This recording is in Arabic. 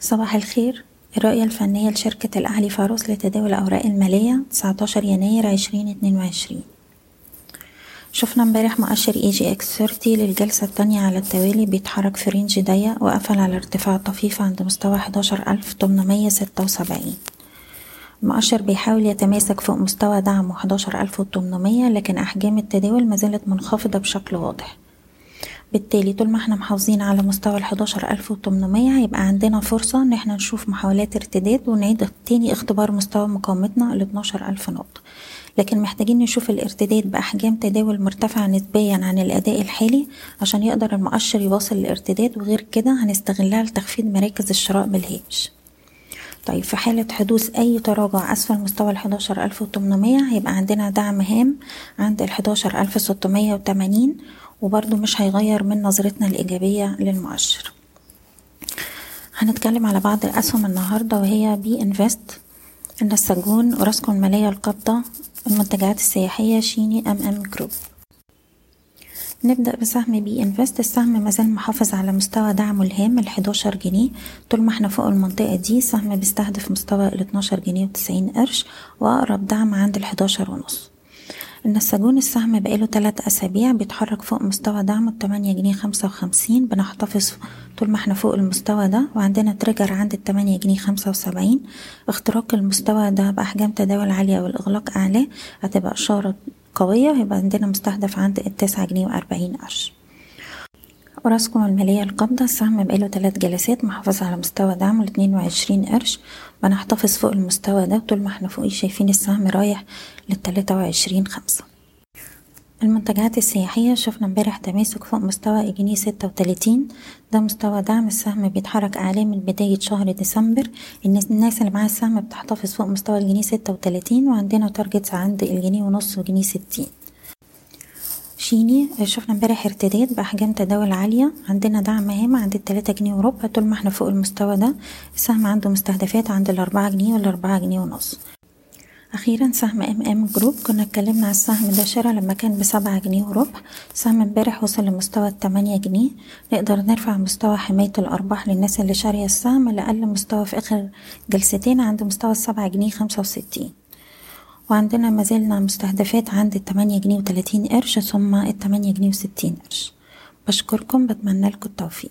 صباح الخير. الرؤية الفنية لشركة الأهلي فاروس لتداول الأوراق المالية 19 يناير 2022 شفنا امبارح مؤشر EGX 30 للجلسة التانية على التوالي بيتحرك في range ضيق وقفل على ارتفاع طفيف عند مستوى 11876 المؤشر بيحاول يتماسك فوق مستوى دعمه 11800 لكن أحجام التداول مازالت منخفضة بشكل واضح. بالتالي طول ما إحنا محافظين على مستوى ألف وتمنمية هيبقى عندنا فرصة إن إحنا نشوف محاولات ارتداد ونعيد تاني اختبار مستوى مقاومتنا الاتناشر ألف نقطة. لكن محتاجين نشوف الارتداد بأحجام تداول مرتفعة نسبيا عن الأداء الحالي عشان يقدر المؤشر يواصل الارتداد وغير كده هنستغلها لتخفيض مراكز الشراء بالهامش. طيب في حالة حدوث أي تراجع أسفل مستوى ألف وتمنمية هيبقى عندنا دعم هام عند ستمية وتمانين وبرضو مش هيغير من نظرتنا الإيجابية للمؤشر. هنتكلم على بعض الأسهم النهاردة وهي بي إنفست النساجون وراسكو المالية القابضة المنتجات السياحية شيني إم إم جروب نبدأ بسهم بي إنفست. السهم مازال محافظ على مستوى دعمه الهام الحداشر جنيه. طول ما إحنا فوق المنطقة دي السهم بيستهدف مستوى الاتناشر جنيه وتسعين قرش وأقرب دعم عند الحداشر ونص. النساجون السهم بقاله تلات أسابيع بيتحرك فوق مستوى دعم التمانية جنيه خمسة وخمسين. بنحتفظ طول ما إحنا فوق المستوى ده وعندنا تريجر عند التمانية جنيه خمسة وسبعين. اختراق المستوى ده بأحجام تداول عالية والإغلاق أعلاه هتبقى إشارة قوية هيبقى عندنا مستهدف عند التسعة جنيه وأربعين قرش. وراسكم المالية القابضة السهم بقاله تلات جلسات محافظ على مستوى دعمه الاتنين وعشرين قرش. بنحتفظ فوق المستوى ده طول ما إحنا فوقيه شايفين السهم رايح للتلاتة وعشرين خمسة. المنتجات السياحية شفنا امبارح تماسك فوق مستوى الجنيه ستة وتلاتين. ده مستوى دعم السهم بيتحرك أعلاه من بداية شهر ديسمبر. الناس اللي معاها السهم بتحتفظ فوق مستوى الجنيه ستة وتلاتين وعندنا targets عند الجنيه ونص وجنيه ستين. شيني شفنا امبارح ارتداد بأحجام تداول عالية. عندنا دعم هام عند التلاتة جنيه وربع طول ما إحنا فوق المستوى ده. السهم عنده مستهدفات عند الأربعة جنيه والأربعة جنيه ونص. أخيرا سهم ام ام جروب كنا اتكلمنا على السهم ده شراء لما كان بسبعة جنيه وربع. سهم امبارح وصل لمستوى التمانية جنيه. نقدر نرفع مستوى حماية الأرباح للناس اللي شارية السهم لأقل مستوى في آخر جلستين عند مستوى السبعة جنيه خمسة وستين. وعندنا مازلنا مستهدفات عند التمانية جنيه وتلاتين قرش ثم التمانية جنيه وستين قرش. بشكركم بتمنى لكم التوفيق.